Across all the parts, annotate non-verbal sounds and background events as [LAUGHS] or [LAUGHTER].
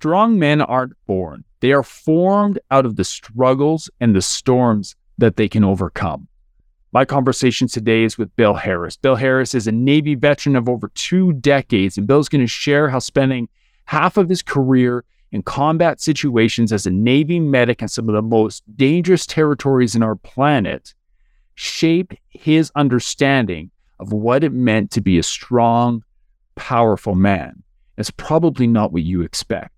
Strong men aren't born, they are formed out of the struggles and the storms that they can overcome. My conversation today is with Bill Harris. Bill Harris is a Navy veteran of over two decades, and Bill's going to share how spending half of his career in combat situations as a Navy medic in some of the most dangerous territories in our planet shaped his understanding of what it meant to be a strong, powerful man. It's probably not what you expect.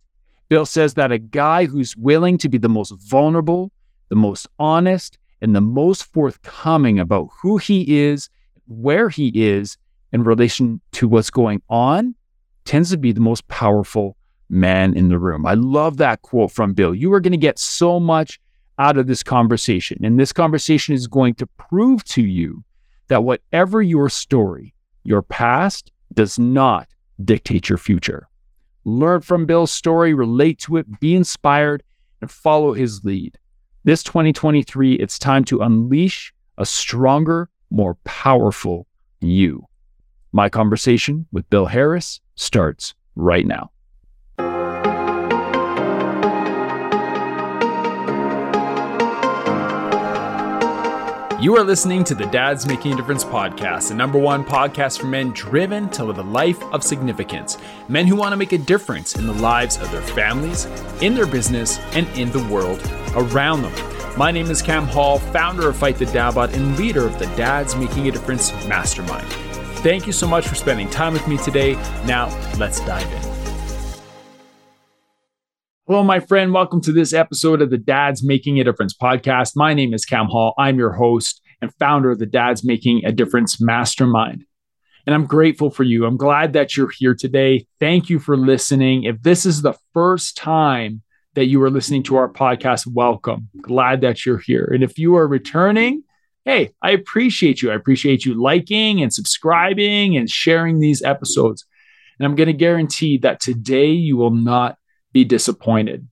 Bill says that a guy who's willing to be the most vulnerable, the most honest, and the most forthcoming about who he is, where he is in relation to what's going on, tends to be the most powerful man in the room. I love that quote from Bill. You are going to get so much out of this conversation. And this conversation is going to prove to you that whatever your story, your past does not dictate your future. Learn from Bill's story, relate to it, be inspired, and follow his lead. This 2023, it's time to unleash a stronger, more powerful you. My conversation with Bill Harris starts right now. You are listening to the Dads Making a Difference podcast, the number one podcast for men driven to live a life of significance. Men who want to make a difference in the lives of their families, in their business, and in the world around them. My name is Cam Hall, founder of Fight the Dadbod and leader of the Dads Making a Difference Mastermind. Thank you so much for spending time with me today. Now, let's dive in. Hello, my friend. Welcome to this episode of the Dads Making a Difference podcast. My name is Cam Hall. I'm your host and founder of the Dads Making a Difference Mastermind. And I'm grateful for you. I'm glad that you're here today. Thank you for listening. If this is the first time that you are listening to our podcast, welcome. Glad that you're here. And if you are returning, hey, I appreciate you. I appreciate you liking and subscribing and sharing these episodes. And I'm going to guarantee that today you will not be disappointed.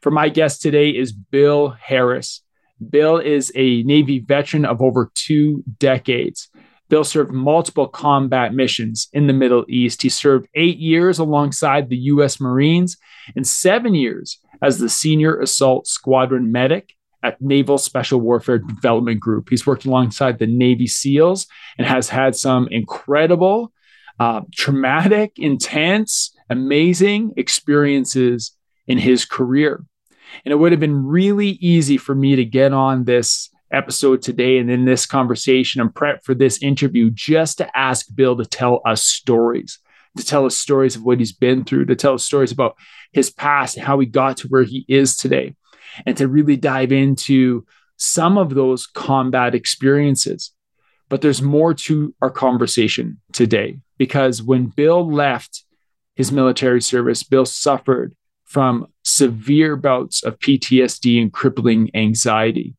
For my guest today is Bill Harris. Bill is a Navy veteran of over two decades. Bill served multiple combat missions in the Middle East. He served eight years alongside the U.S. Marines and seven years as the senior assault squadron medic at Naval Special Warfare Development Group. He's worked alongside the Navy SEALs and has had some incredible, uh, traumatic, intense, amazing experiences in his career. And it would have been really easy for me to get on this episode today and in this conversation and prep for this interview just to ask Bill to tell us stories, to tell us stories of what he's been through, to tell us stories about his past and how he got to where he is today, and to really dive into some of those combat experiences. But there's more to our conversation today because when Bill left his military service, Bill suffered from severe bouts of PTSD and crippling anxiety.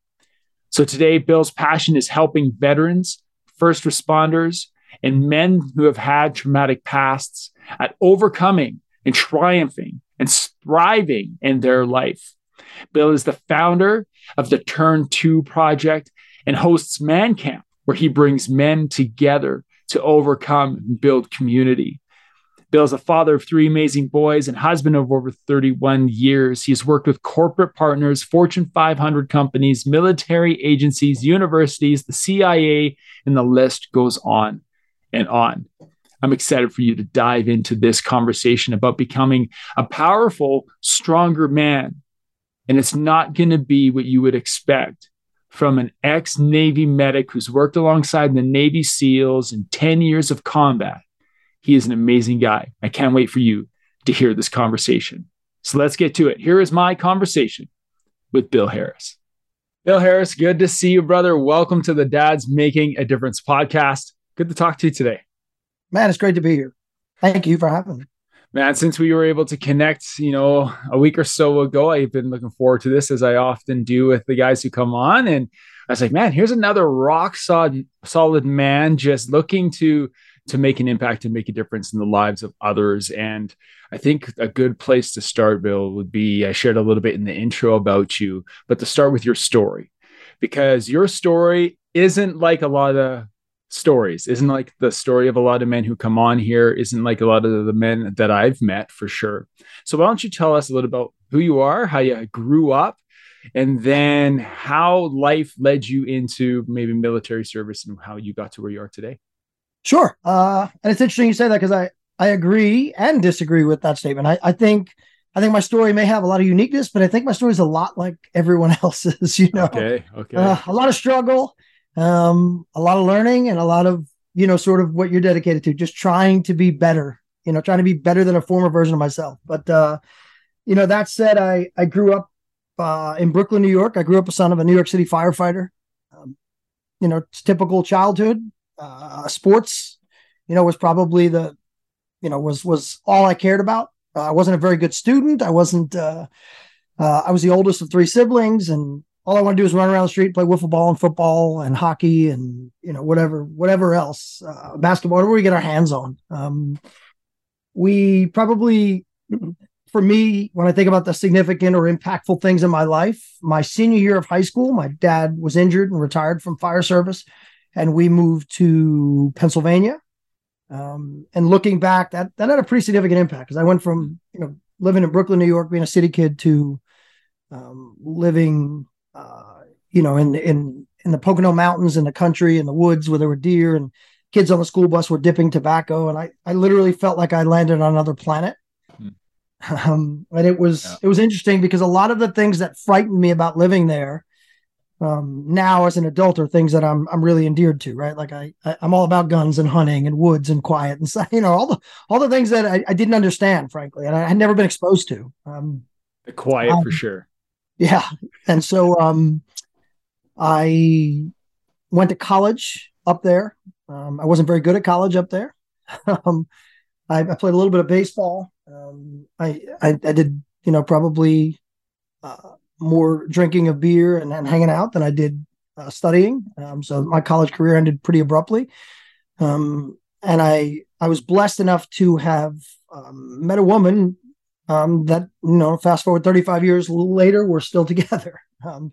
So today, Bill's passion is helping veterans, first responders, and men who have had traumatic pasts at overcoming and triumphing and thriving in their life. Bill is the founder of the Turn 2 project and hosts Man Camp, where he brings men together to overcome and build community. Bill is a father of three amazing boys and husband of over 31 years. He's worked with corporate partners, Fortune 500 companies, military agencies, universities, the CIA, and the list goes on and on. I'm excited for you to dive into this conversation about becoming a powerful, stronger man. And it's not going to be what you would expect from an ex Navy medic who's worked alongside the Navy SEALs in 10 years of combat he is an amazing guy. I can't wait for you to hear this conversation. So let's get to it. Here is my conversation with Bill Harris. Bill Harris, good to see you, brother. Welcome to the Dads Making a Difference podcast. Good to talk to you today. Man, it's great to be here. Thank you for having me. Man, since we were able to connect, you know, a week or so ago, I've been looking forward to this as I often do with the guys who come on. And I was like, man, here's another rock solid, solid man just looking to to make an impact and make a difference in the lives of others. And I think a good place to start, Bill, would be I shared a little bit in the intro about you, but to start with your story, because your story isn't like a lot of stories. Isn't like the story of a lot of men who come on here, isn't like a lot of the men that I've met for sure. So why don't you tell us a little about who you are, how you grew up, and then how life led you into maybe military service and how you got to where you are today? Sure. Uh, and it's interesting you say that because I, I agree and disagree with that statement. I, I think I think my story may have a lot of uniqueness, but I think my story is a lot like everyone [LAUGHS] else's. You know, okay, okay, uh, a lot of struggle, um, a lot of learning, and a lot of you know, sort of what you're dedicated to, just trying to be better. You know, trying to be better than a former version of myself. But uh, you know, that said, I I grew up uh, in Brooklyn, New York. I grew up a son of a New York City firefighter. Um, you know, typical childhood. Uh, sports, you know, was probably the, you know, was was all I cared about. Uh, I wasn't a very good student. I wasn't. Uh, uh, I was the oldest of three siblings, and all I want to do is run around the street, play wiffle ball and football and hockey and you know whatever whatever else, uh, basketball, whatever we get our hands on. Um, we probably, for me, when I think about the significant or impactful things in my life, my senior year of high school, my dad was injured and retired from fire service, and we moved to Pennsylvania. Um, and looking back, that that had a pretty significant impact because I went from you know living in Brooklyn, New York, being a city kid, to um, living uh, you know in in in the Pocono Mountains in the country in the woods where there were deer and kids on the school bus were dipping tobacco, and I I literally felt like I landed on another planet. Hmm. [LAUGHS] Um, and it was yeah. it was interesting because a lot of the things that frightened me about living there um, now as an adult are things that I'm I'm really endeared to, right? Like I, I am all about guns and hunting and woods and quiet and so [LAUGHS] you know all the all the things that I, I didn't understand, frankly, and I had never been exposed to. Um, the quiet um, for sure. Yeah, and so um, I went to college up there. Um, I wasn't very good at college up there. [LAUGHS] um, I, I, played a little bit of baseball. Um, I, I, I did you know probably uh, more drinking of beer and, and hanging out than I did uh, studying. Um, so my college career ended pretty abruptly. Um, and I I was blessed enough to have um, met a woman um, that you know fast forward 35 years later we're still [LAUGHS] together. Um,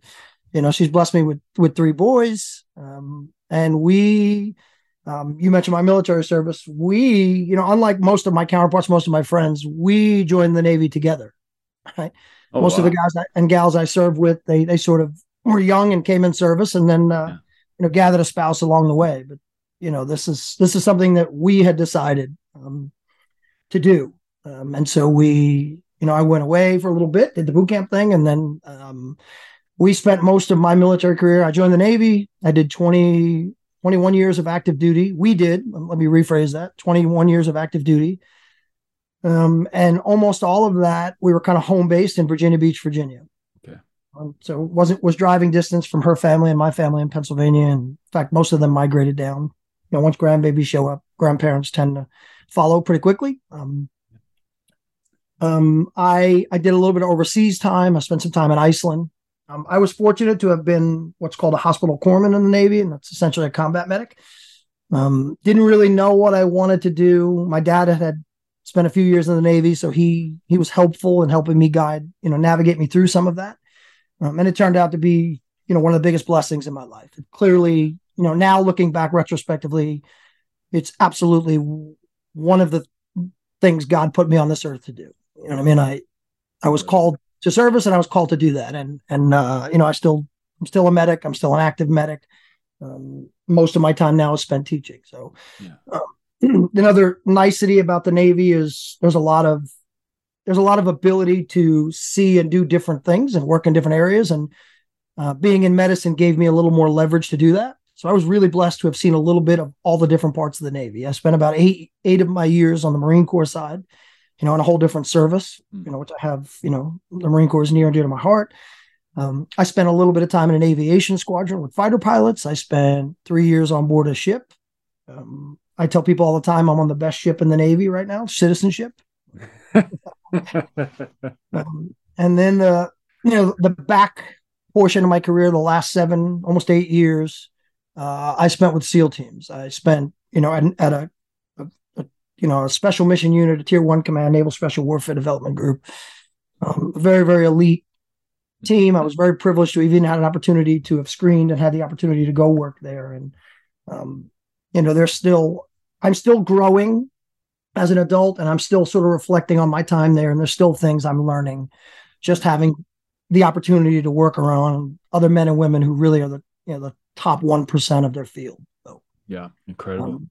you know she's blessed me with with three boys, um, and we. you mentioned my military service. We, you know, unlike most of my counterparts, most of my friends, we joined the Navy together. [LAUGHS] Right? Oh, Most wow. of the guys and gals I served with, they they sort of were young and came in service, and then uh, yeah. you know gathered a spouse along the way. But you know this is this is something that we had decided um, to do, um, and so we you know I went away for a little bit, did the boot camp thing, and then um, we spent most of my military career. I joined the Navy. I did 20, 21 years of active duty. We did. Let me rephrase that: twenty one years of active duty. Um, and almost all of that, we were kind of home based in Virginia Beach, Virginia. Okay. Um, so it wasn't was driving distance from her family and my family in Pennsylvania. And in fact, most of them migrated down. You know, once grandbabies show up, grandparents tend to follow pretty quickly. Um, um, I I did a little bit of overseas time. I spent some time in Iceland. Um, I was fortunate to have been what's called a hospital corpsman in the Navy, and that's essentially a combat medic. Um, didn't really know what I wanted to do. My dad had, had spent a few years in the Navy, so he he was helpful in helping me guide, you know, navigate me through some of that. Um, and it turned out to be, you know, one of the biggest blessings in my life. It clearly, you know, now looking back retrospectively, it's absolutely one of the things God put me on this earth to do. You know what I mean? I I was called to service and I was called to do that. And and uh, you know, I still I'm still a medic. I'm still an active medic. Um, most of my time now is spent teaching. So yeah. um, [CLEARS THROAT] another nicety about the Navy is there's a lot of there's a lot of ability to see and do different things and work in different areas. And uh, being in medicine gave me a little more leverage to do that. So I was really blessed to have seen a little bit of all the different parts of the Navy. I spent about eight eight of my years on the Marine Corps side, you know, in a whole different service, hmm. you know, which I have, you know, the Marine Corps is near and dear to my heart. Um, I spent a little bit of time in an aviation squadron with fighter pilots. I spent three years on board a ship. Um, I tell people all the time I'm on the best ship in the Navy right now, citizenship. [LAUGHS] um, and then the you know the back portion of my career, the last seven, almost eight years, uh, I spent with SEAL teams. I spent you know at, at a, a, a, you know a special mission unit, a Tier One Command Naval Special Warfare Development Group, um, very very elite team. I was very privileged to even had an opportunity to have screened and had the opportunity to go work there and. Um, you know, there's still, I'm still growing as an adult and I'm still sort of reflecting on my time there. And there's still things I'm learning just having the opportunity to work around other men and women who really are the, you know, the top 1% of their field. So, yeah, incredible. Um,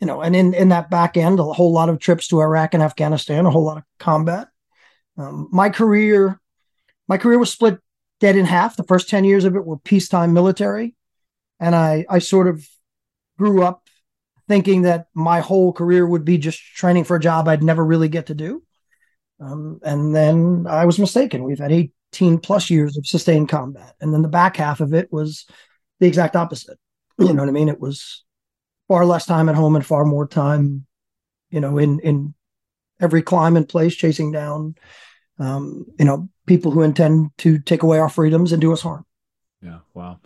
you know, and in, in that back end, a whole lot of trips to Iraq and Afghanistan, a whole lot of combat. Um, my career, my career was split dead in half. The first 10 years of it were peacetime military. And I, I sort of grew up thinking that my whole career would be just training for a job I'd never really get to do. Um, and then I was mistaken. We've had 18 plus years of sustained combat. And then the back half of it was the exact opposite. [CLEARS THROAT] You know what I mean? It was far less time at home and far more time, you know, in, in every clime and place, chasing down, um, you know, people who intend to take away our freedoms and do us harm. Yeah. Wow.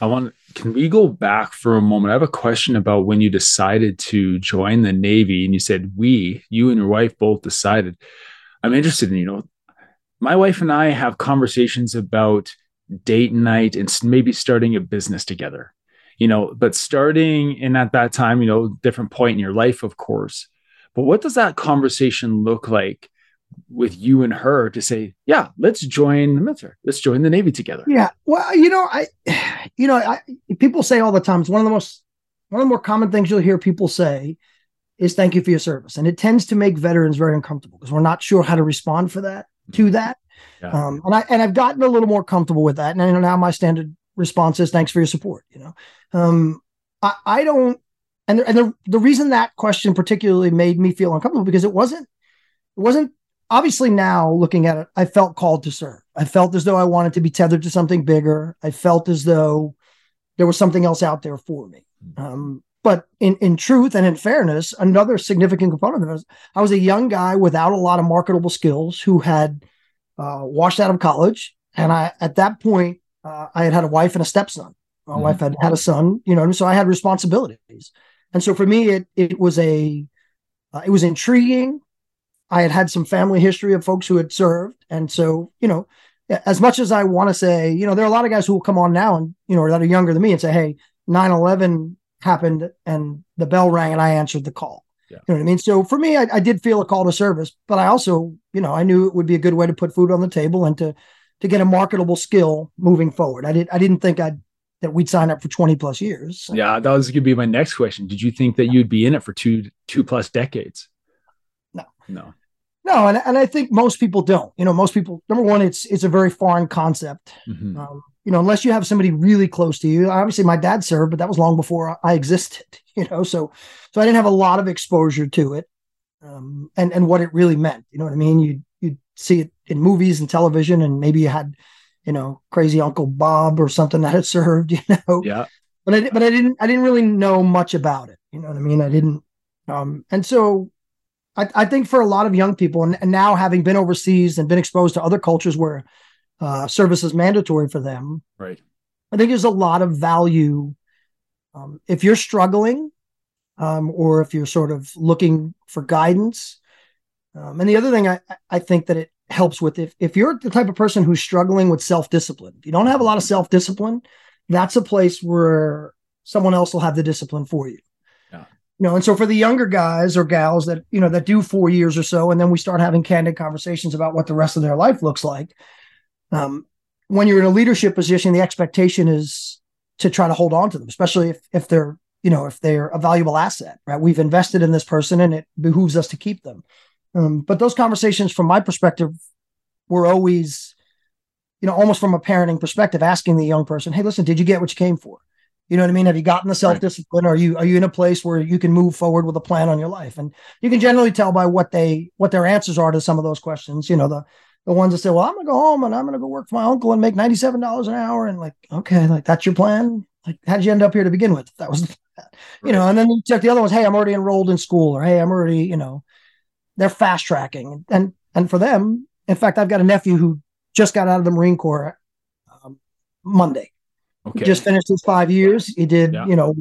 I want, can we go back for a moment? I have a question about when you decided to join the Navy and you said we, you and your wife both decided. I'm interested in, you know, my wife and I have conversations about date night and maybe starting a business together, you know, but starting and at that time, you know, different point in your life, of course. But what does that conversation look like with you and her to say, yeah, let's join the military. Let's join the Navy together. Yeah. Well, you know, I, you know, I, people say all the time, it's one of the most, one of the more common things you'll hear people say is thank you for your service. And it tends to make veterans very uncomfortable because we're not sure how to respond for that, to mm-hmm. that. Yeah. Um, and I, and I've gotten a little more comfortable with that. And I know now my standard response is thanks for your support. You know, um, I, I don't, and, and the, the reason that question particularly made me feel uncomfortable because it wasn't, it wasn't obviously now looking at it, I felt called to serve. I felt as though I wanted to be tethered to something bigger. I felt as though there was something else out there for me. Um, but in, in truth and in fairness, another significant component of it was I was a young guy without a lot of marketable skills who had uh, washed out of college. And I, at that point, uh, I had had a wife and a stepson. My mm-hmm. wife had had a son, you know, so I had responsibilities. And so for me, it, it was a, uh, it was intriguing. I had had some family history of folks who had served. And so, you know, as much as I want to say, you know, there are a lot of guys who will come on now and, you know, that are younger than me and say, hey, 9 11 happened and the bell rang and I answered the call. Yeah. You know what I mean? So for me, I, I, did feel a call to service, but I also, you know, I knew it would be a good way to put food on the table and to to get a marketable skill moving forward. I did I didn't think I'd that we'd sign up for 20 plus years. Yeah, that was gonna be my next question. Did you think that you'd be in it for two two plus decades? No. No. No, and, and I think most people don't. You know, most people. Number one, it's it's a very foreign concept. Mm-hmm. Um, you know, unless you have somebody really close to you. Obviously, my dad served, but that was long before I existed. [LAUGHS] You know, so so I didn't have a lot of exposure to it, um, and and what it really meant. You know what I mean? You you see it in movies and television, and maybe you had, you know, crazy Uncle Bob or something [LAUGHS] that had served. You know, yeah. But I but I didn't I didn't really know much about it. You know what I mean? I didn't. Um, and so I, I, think for a lot of young people, and, and, now having been overseas and been exposed to other cultures where uh, service is mandatory for them, right? I think there's a lot of value um, if you're struggling, um, or if you're sort of looking for guidance. Um, and the other thing I, I think that it helps with if if you're the type of person who's struggling with self discipline, if you don't have a lot of self discipline, that's a place where someone else will have the discipline for you you know and so for the younger guys or gals that you know that do four years or so and then we start having candid conversations about what the rest of their life looks like um, when you're in a leadership position the expectation is to try to hold on to them especially if if they're you know if they're a valuable asset right? We've invested in this person and it behooves us to keep them. Um, but those conversations from my perspective were always you know almost from a parenting perspective asking the young person hey listen did you get what you came for you know what I mean? Have you gotten the self discipline? Right. Are you are you in a place where you can move forward with a plan on your life? And you can generally tell by what they what their answers are to some of those questions. You know the the ones that say, "Well, I'm gonna go home and I'm gonna go work for my uncle and make ninety seven dollars an hour," and like, okay, like that's your plan. Like, how did you end up here to begin with? That was, right. [LAUGHS] you know. And then you check the other ones. Hey, I'm already enrolled in school, or hey, I'm already, you know, they're fast tracking, and and for them, in fact, I've got a nephew who just got out of the Marine Corps um, Monday Okay. He just finished his five years. He did, yeah. you know,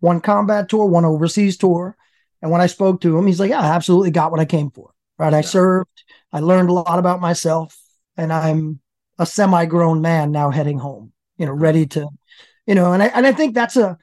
one combat tour, one overseas tour. And when I spoke to him, he's like, yeah, I absolutely got what I came for. Right. I served. I learned a lot about myself. And I'm a semi grown man now heading home, you know, ready to, you know, and I, and I think that's a,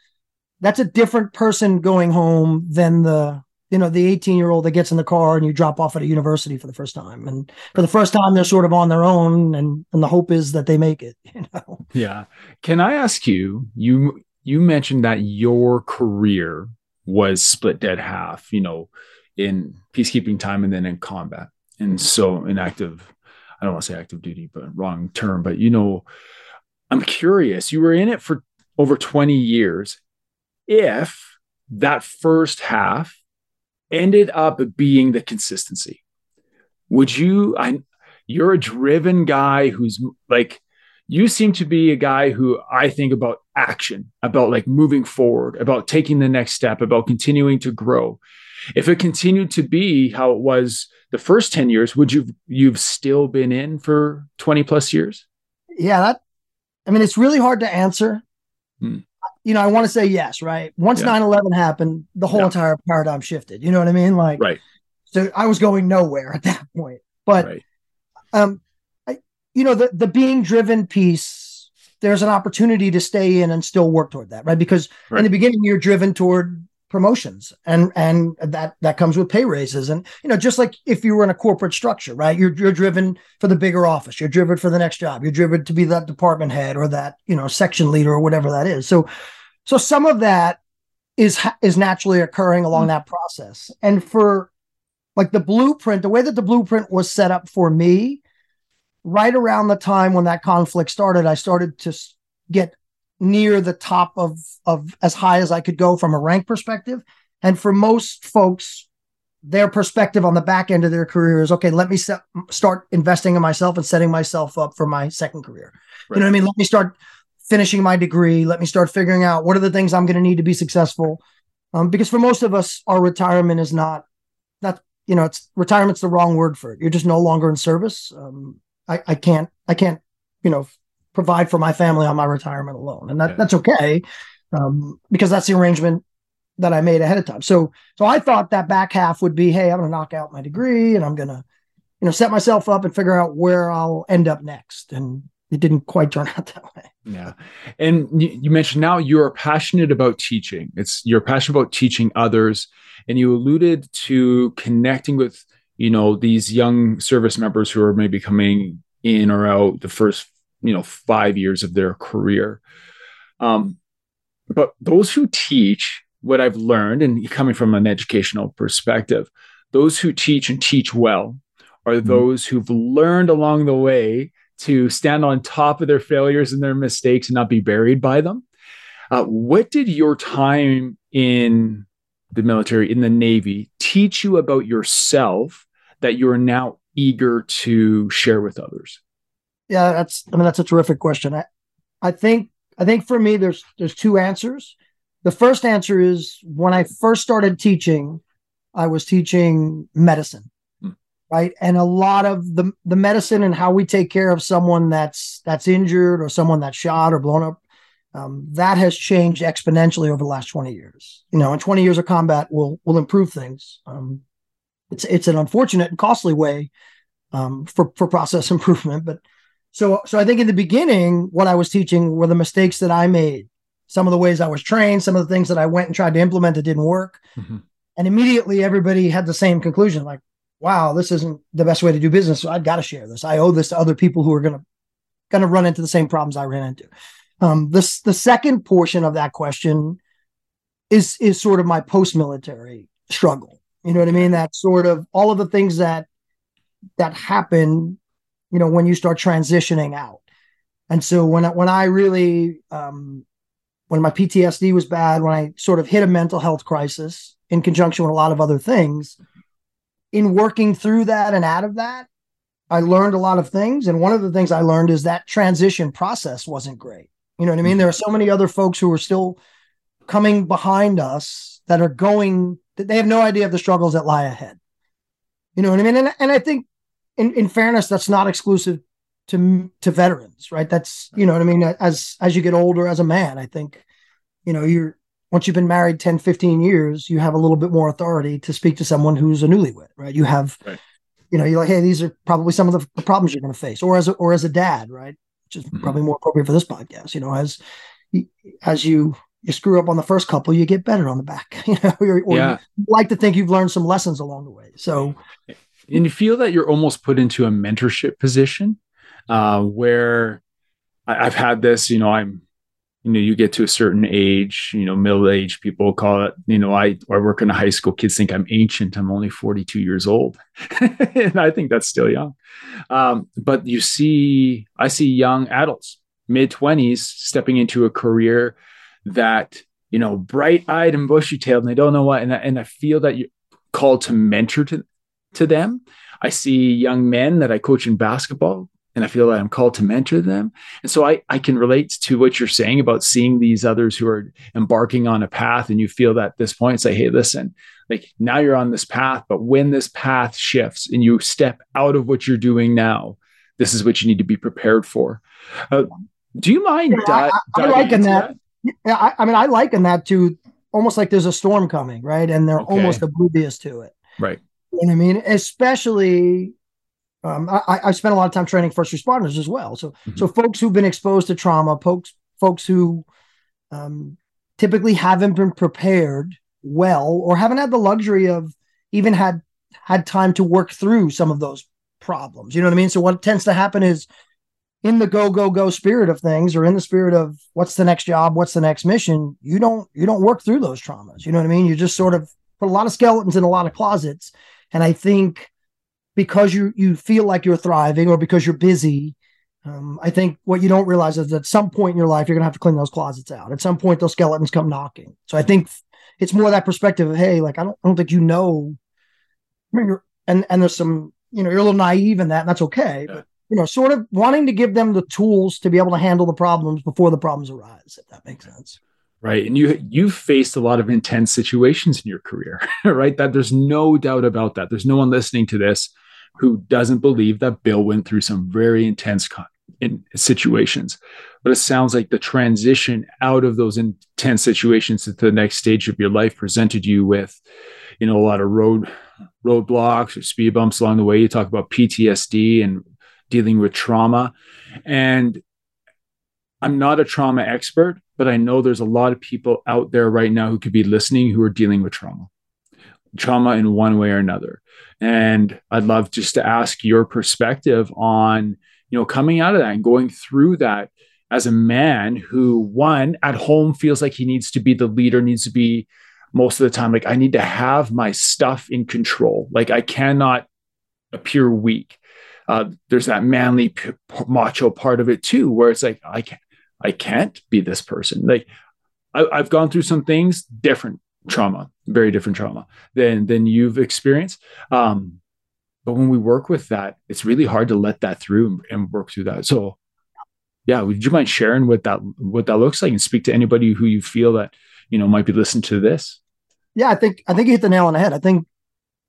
that's a different person going home than the you know the 18 year old that gets in the car and you drop off at a university for the first time. And for the first time they're sort of on their own and and the hope is that they make it [LAUGHS] you know? Yeah. Can i ask you you you mentioned that your career was split dead half you know in peacekeeping time and then in combat. And so in active i don't want to say active duty but wrong term but you know i'm curious you were in it for over 20 years. If that first half ended up being the consistency. Would you, I, you're a driven guy who's like, you seem to be a guy who I think about action, about like moving forward, about taking the next step, about continuing to grow. If it continued to be how it was the first 10 years, would you you've still been in for 20 plus years? Yeah, that I mean it's really hard to answer. Hmm you know, I want to say yes, right? Once yeah. 9-11 happened, the whole yeah. entire paradigm shifted. You know what I mean? Like, right. So I was going nowhere [LAUGHS] at that point. But, right. um, I, you know, the the being driven piece, there's an opportunity to stay in and still work toward that, right? Because right. in the beginning, you're driven toward promotions and and that that comes with pay raises. And you know just like if you were in a corporate structure right? You're you're driven for the bigger office. You're driven for the next job. You're driven to be that department head or that you know section leader or whatever that is. So so some of that is is naturally occurring along mm-hmm. that process. And for like the blueprint the way that the blueprint was set up for me right around the time when that conflict started i started to get near the top of of as high as I could go from a rank perspective. And for most folks, their perspective on the back end of their career is okay. Let me set, start investing in myself and setting myself up for my second career. Right. You know what I mean? Let me start finishing my degree. Let me start figuring out what are the things I'm going to need to be successful. Um, because for most of us, our retirement is not that you know it's retirement's the wrong word for it. You're just no longer in service. Um, I, I can't I can't you know provide for my family on my retirement alone, and that, yeah. that's okay um, because that's the arrangement that I made ahead of time. So so I thought that back half would be, hey, I'm going to knock out my degree and I'm going to you know set myself up and figure out where I'll end up next, and it didn't quite turn [LAUGHS] out that way. Yeah, and you mentioned now you're passionate about teaching. It's you're passionate about teaching others, and you alluded to connecting with you know these young service members who are maybe coming in or out the first you know five years of their career. Um, but those who teach what i've learned and coming from an educational perspective those who teach and teach well are mm-hmm. those who've learned along the way to stand on top of their failures and their mistakes and not be buried by them. Uh, what did your time in the military in the navy teach you about yourself that you're now eager to share with others yeah, that's I mean that's a terrific question. I, I think I think for me there's there's two answers. The first answer is when I first started teaching, I was teaching medicine. Hmm. Right. And a lot of the the medicine and how we take care of someone that's that's injured or someone that's shot or blown up, um, that has changed exponentially over the last 20 years. You know, and 20 years of combat will will improve things. Um, it's it's an unfortunate and costly way um, for for process [LAUGHS] improvement, but so, so I think in the beginning, what I was teaching were the mistakes that I made, some of the ways I was trained, some of the things that I went and tried to implement that didn't work. Mm-hmm. And immediately everybody had the same conclusion like, wow, this isn't the best way to do business. So I've got to share this. I owe this to other people who are going to, going to run into the same problems I ran into. Um, this, the second portion of that question is, is sort of my post-military struggle. You know what I mean? That sort of all of the things that, that happen you know when you start transitioning out and so when I, when I really um, when my PTSD was bad, when I sort of hit a mental health crisis in conjunction with a lot of other things, in working through that and out of that, I learned a lot of things. And one of the things I learned is that transition process wasn't great. You know what I mean? There are so many other folks who are still coming behind us that are going, that they have no idea of the struggles that lie ahead. You know what I mean? And, and I think in, in fairness, that's not exclusive to to veterans, right? That's you know what I mean. As as you get older, as a man, I think you know you're once you've been married 10, 15 years, you have a little bit more authority to speak to someone who's a newlywed, right? You have, right. you know, you're like, hey, these are probably some of the problems you're going to face, or as a, or as a dad, right? Which is mm-hmm. probably more appropriate for this podcast. You know, as as you you screw up on the first couple, you get better on the back. [LAUGHS] You know, or, or yeah. you like to think you've learned some lessons along the way. So, and you feel that you're almost put into a mentorship position uh, where I, I've had this. You know, I'm you know you get to a certain age you know middle age people call it you know i i work in a high school kids think i'm ancient i'm only 42 years old [LAUGHS] and i think that's still young um, but you see i see young adults mid 20s stepping into a career that you know bright eyed and bushy tailed and they don't know what and, I, and i feel that you're called to mentor to, to them i see young men that i coach in basketball and I feel that I'm called to mentor them. And so I, I can relate to what you're saying about seeing these others who are embarking on a path and you feel that at this point, say, hey, listen, like now you're on this path, but when this path shifts and you step out of what you're doing now, this is what you need to be prepared for. Uh, do you mind? Yeah, I, I, like in that. that? Yeah, I, I, mean, I liken that to almost like there's a storm coming, right? And they're okay. almost oblivious to it. Right. You know what I mean? Especially um, I, I spent a lot of time training first responders as well. So, mm-hmm. so folks who've been exposed to trauma, folks, folks who um, typically haven't been prepared well or haven't had the luxury of even had had time to work through some of those problems. You know what I mean? So, what tends to happen is in the go go go spirit of things or in the spirit of what's the next job what's the next mission you don't you don't work through those traumas you know what i mean you just sort of put a lot of skeletons in a lot of closets and i think because you you feel like you're thriving or because you're busy. Um, I think what you don't realize is that at some point in your life you're gonna have to clean those closets out. At some point, those skeletons come knocking. So I think it's more that perspective of hey, like I don't I don't think you know. I mean, and and there's some you know you're a little naive in that, and that's okay. But you know, sort of wanting to give them the tools to be able to handle the problems before the problems arise, if that makes sense right and you you've faced a lot of intense situations in your career [LAUGHS] right that there's no doubt about that there's no one listening to this who doesn't believe that Bill went through some very intense con- in situations. But it sounds like the transition out of those intense situations to the next stage of your life presented you with, you know, a lot of road roadblocks or speed bumps along the way. You talk about PTSD and dealing with trauma. And I'm not a trauma expert, but I know there's a lot of people out there right now who could be listening who are dealing with trauma trauma in one way or another. And I'd love just to ask your perspective on, you know, coming out of that and going through that as a man who, one, at home feels like he needs to be the leader, needs to be most of the time, like, I need to have my stuff in control. Like, I cannot appear weak. Uh, there's that manly p- macho part of it too, where it's like, I can't, I can't be this person. Like, I, I've gone through some things different trauma, very different trauma than than you've experienced. Um, but when we work with that, it's really hard to let that through and work through that. So, yeah, would you mind sharing what that what that looks like and speak to anybody who you feel that you know might be listening to this? Yeah, I think I think you hit the nail on the head. I think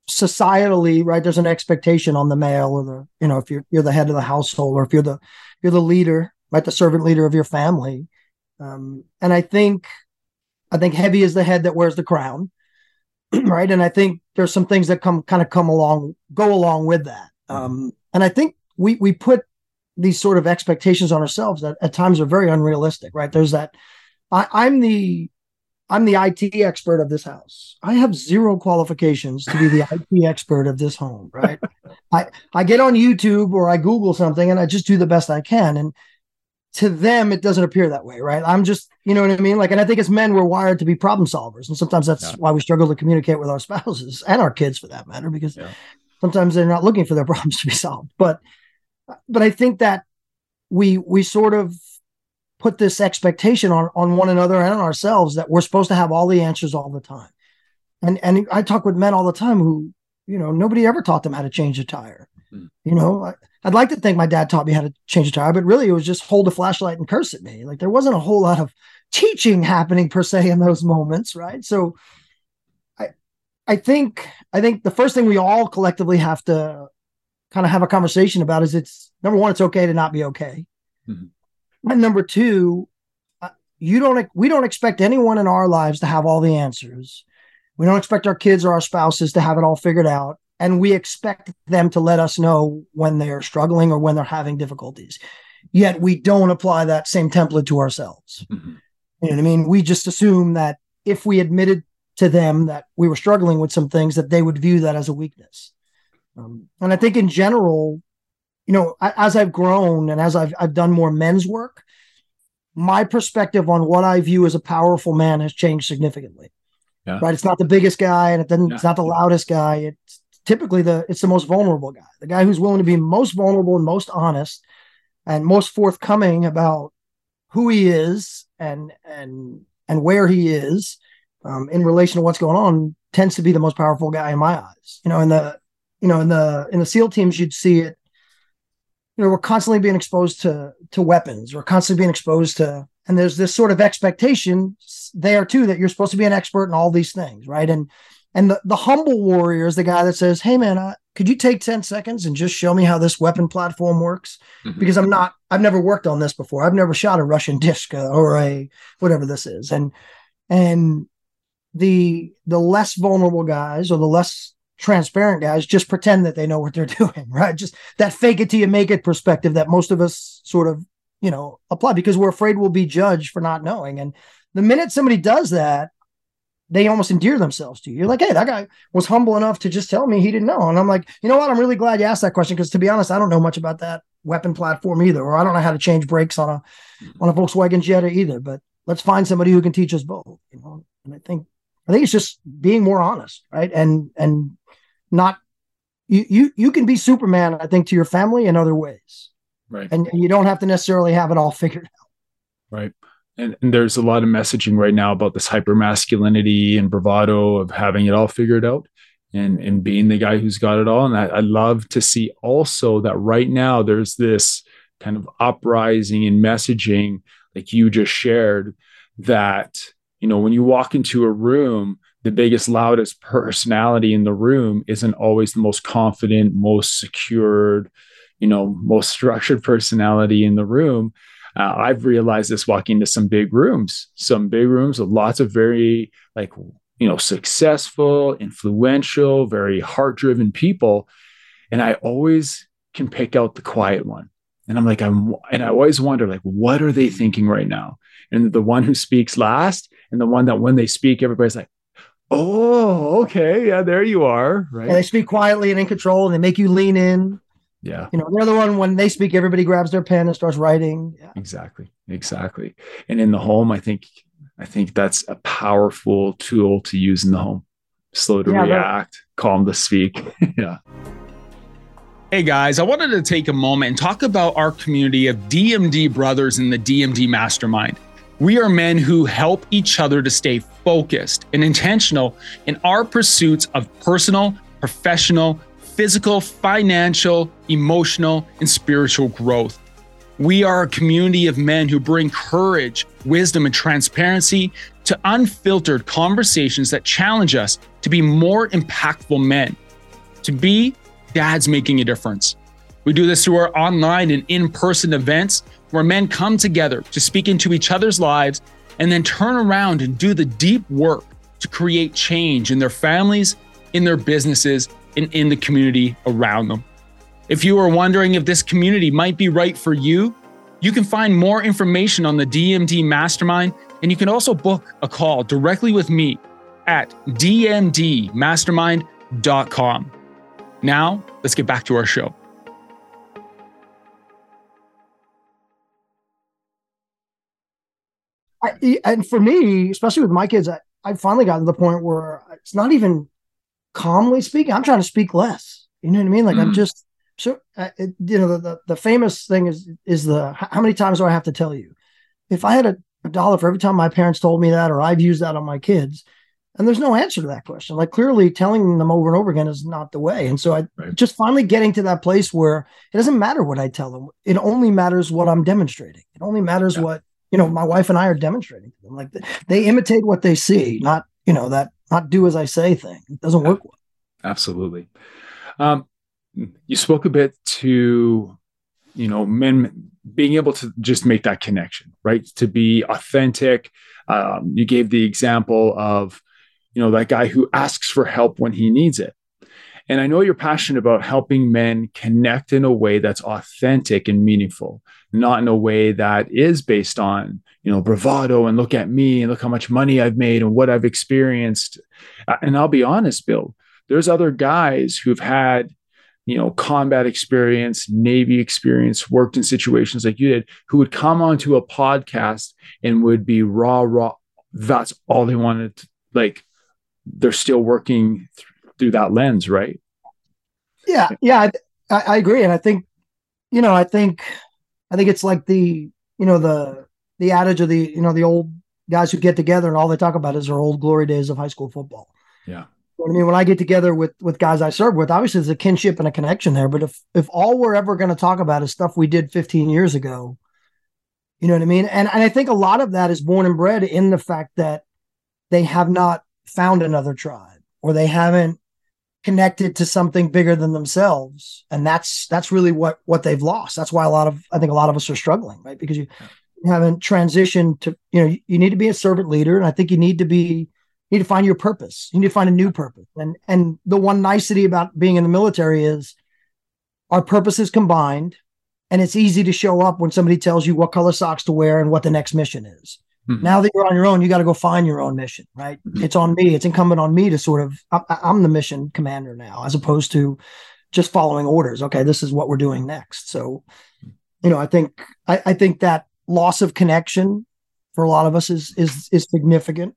societally, right, there's an expectation on the male or the you know if you're you're the head of the household or if you're the you're the leader, right, the servant leader of your family. Um, and I think I think heavy is the head that wears the crown, [CLEARS THROAT] right? And I think there's some things that come kind of come along, go along with that. Mm-hmm. Um, and I think we we put these sort of expectations on ourselves that at times are very unrealistic, right? There's that. I, I'm the I'm the IT expert of this house. I have zero qualifications to be the IT [LAUGHS] expert of this home, right? [LAUGHS] I, I get on YouTube or I Google something and I just do the best I can. And to them it doesn't appear that way right? I'm just you know what i mean? Like and i think as men we're wired to be problem solvers and sometimes that's yeah. why we struggle to communicate with our spouses and our kids for that matter because yeah. sometimes they're not looking for their [LAUGHS] problems to be solved. But but i think that we we sort of put this expectation on on one another and on ourselves that we're supposed to have all the answers all the time. And and i talk with men all the time who you know nobody ever taught them how to change a tire mm. you know I'd like to think my dad taught me how to change a tire, but really it was just hold a flashlight and curse at me. Like there wasn't a whole lot of teaching happening per se in those moments, right? So I I think I think the first thing we all collectively have to kind of have a conversation about is it's number one, it's okay to not be okay. Mm-hmm. And number two, uh, you don't we don't expect anyone in our lives to have all the answers. We don't expect our kids or our spouses to have it all figured out and we expect them to let us know when they're struggling or when they're having difficulties. Yet we don't apply that same template to ourselves. Mm-hmm. You know what I mean? We just assume that if we admitted to them that we were struggling with some things, that they would view that as a weakness. Um, and I think in general, you know, as I've grown and as I've I've done more men's work, my perspective on what I view as a powerful man has changed significantly. Yeah. Right? It's not the biggest guy, and it doesn't. Yeah. It's not the loudest guy. It's typically the it's the most vulnerable guy, the guy who's willing to be most vulnerable and most honest, and most forthcoming about who he is and and and where he is um, in relation to what's going on. Tends to be the most powerful guy in my eyes. You know, in the you know in the in the SEAL teams, you'd see it you know we're constantly being exposed to to weapons we're constantly being exposed to and there's this sort of expectation there too that you're supposed to be an expert in all these things right and and the, the humble warrior is the guy that says hey man uh, could you take 10 seconds and just show me how this weapon platform works mm-hmm. because i'm not i've never worked on this before i've never shot a russian [LAUGHS] disc uh, or a whatever this is and and the the less vulnerable guys or the less transparent guys just pretend that they know what they're [LAUGHS] doing, right? Just that fake it till you make it perspective that most of us sort of, you know, apply because we're afraid we'll be judged for not knowing. And the minute somebody does that, they almost endear themselves to you. You're like, hey, that guy was humble enough to just tell me he didn't know. And I'm like, you know what? I'm really glad you asked that question because to be honest, I don't know much about that weapon platform either, or I don't know how to change brakes on a on a Volkswagen Jetta either. But let's find somebody who can teach us both. You know, and I think I think it's just being more honest, right? And and not you you you can be Superman, I think, to your family in other ways. Right. And, and you don't have to necessarily have it all figured out. Right. And, and there's a lot of messaging right now about this hyper masculinity and bravado of having it all figured out and and being the guy who's got it all. And I, I love to see also that right now there's this kind of uprising in messaging, like you just shared, that you know when you walk into a room the biggest, loudest personality in the room isn't always the most confident, most secured, you know, most structured personality in the room. Uh, I've realized this walking into some big rooms, some big rooms with lots of very like you know successful, influential, very heart-driven people, and I always can pick out the quiet one. And I'm like, I'm, and I always wonder, like, what are they thinking right now? And the one who speaks last, and the one that when they speak, everybody's like, Oh, okay. Yeah, there you are. Right. And they speak quietly and in control and they make you lean in. Yeah. You know, they're the one when they speak, everybody grabs their pen and starts writing. Yeah. Exactly. Exactly. And in the home, I think I think that's a powerful tool to use in the home. Slow to yeah, react, calm to speak. [LAUGHS] yeah. Hey guys, I wanted to take a moment and talk about our community of DMD brothers in the DMD Mastermind. We are men who help each other to stay focused and intentional in our pursuits of personal, professional, physical, financial, emotional, and spiritual growth. We are a community of men who bring courage, wisdom, and transparency to unfiltered conversations that challenge us to be more impactful men, to be dads making a difference. We do this through our online and in person events where men come together to speak into each other's lives and then turn around and do the deep work to create change in their families, in their businesses, and in the community around them. If you are wondering if this community might be right for you, you can find more information on the DMD Mastermind, and you can also book a call directly with me at dmdmastermind.com. Now, let's get back to our show. I, and for me, especially with my kids, I, I finally got to the point where it's not even calmly speaking. I'm trying to speak less. You know what I mean? Like mm. I'm just so uh, it, you know the, the, the famous thing is is the how many times do I have to tell you? If I had a, a dollar for every time my parents told me that, or I've used that on my kids, and there's no answer to that question. Like clearly telling them over and over again is not the way. And so I right. just finally getting to that place where it doesn't matter what I tell them. It only matters what I'm demonstrating. It only matters yeah. what you know, my wife and I are demonstrating to them. Like they imitate what they see, not, you know, that not do as I say thing. It doesn't work well. Absolutely. Um, you spoke a bit to, you know, men being able to just make that connection, right? To be authentic. Um, you gave the example of, you know, that guy who asks for help when he needs it. And I know you're passionate about helping men connect in a way that's authentic and meaningful, not in a way that is based on, you know, bravado and look at me and look how much money I've made and what I've experienced. And I'll be honest, Bill, there's other guys who've had, you know, combat experience, Navy experience, worked in situations like you did, who would come onto a podcast and would be raw, raw. That's all they wanted to, like, they're still working th- through that lens, right? Yeah, yeah, I, I agree, and I think, you know, I think, I think it's like the, you know, the the adage of the, you know, the old guys who get together and all they talk about is their old glory days of high school football. Yeah. I mean, when I get together with with guys I serve with, obviously there's a kinship and a connection there. But if if all we're ever going to talk about is stuff we did 15 years ago, you know what I mean? And and I think a lot of that is born and bred in the fact that they have not found another tribe or they haven't connected to something bigger than themselves. And that's that's really what what they've lost. That's why a lot of i think a lot of us are struggling right? Because you, you haven't transitioned to you know you, you need to be a servant leader. And i think you need to be you need to find your purpose. You need to find a new purpose. And and the one nicety about being in the military is our purposes combined. And it's easy to show up when somebody tells you what color socks to wear and what the next mission is Mm-hmm. Now that you're on your own, you got to go find your own mission, right? Mm-hmm. It's on me. It's incumbent on me to sort of, I, I'm the mission commander now, as opposed to just following orders. Okay, this is what we're doing next. So, you know, I think, I, I think that loss of connection for a lot of us is is is significant.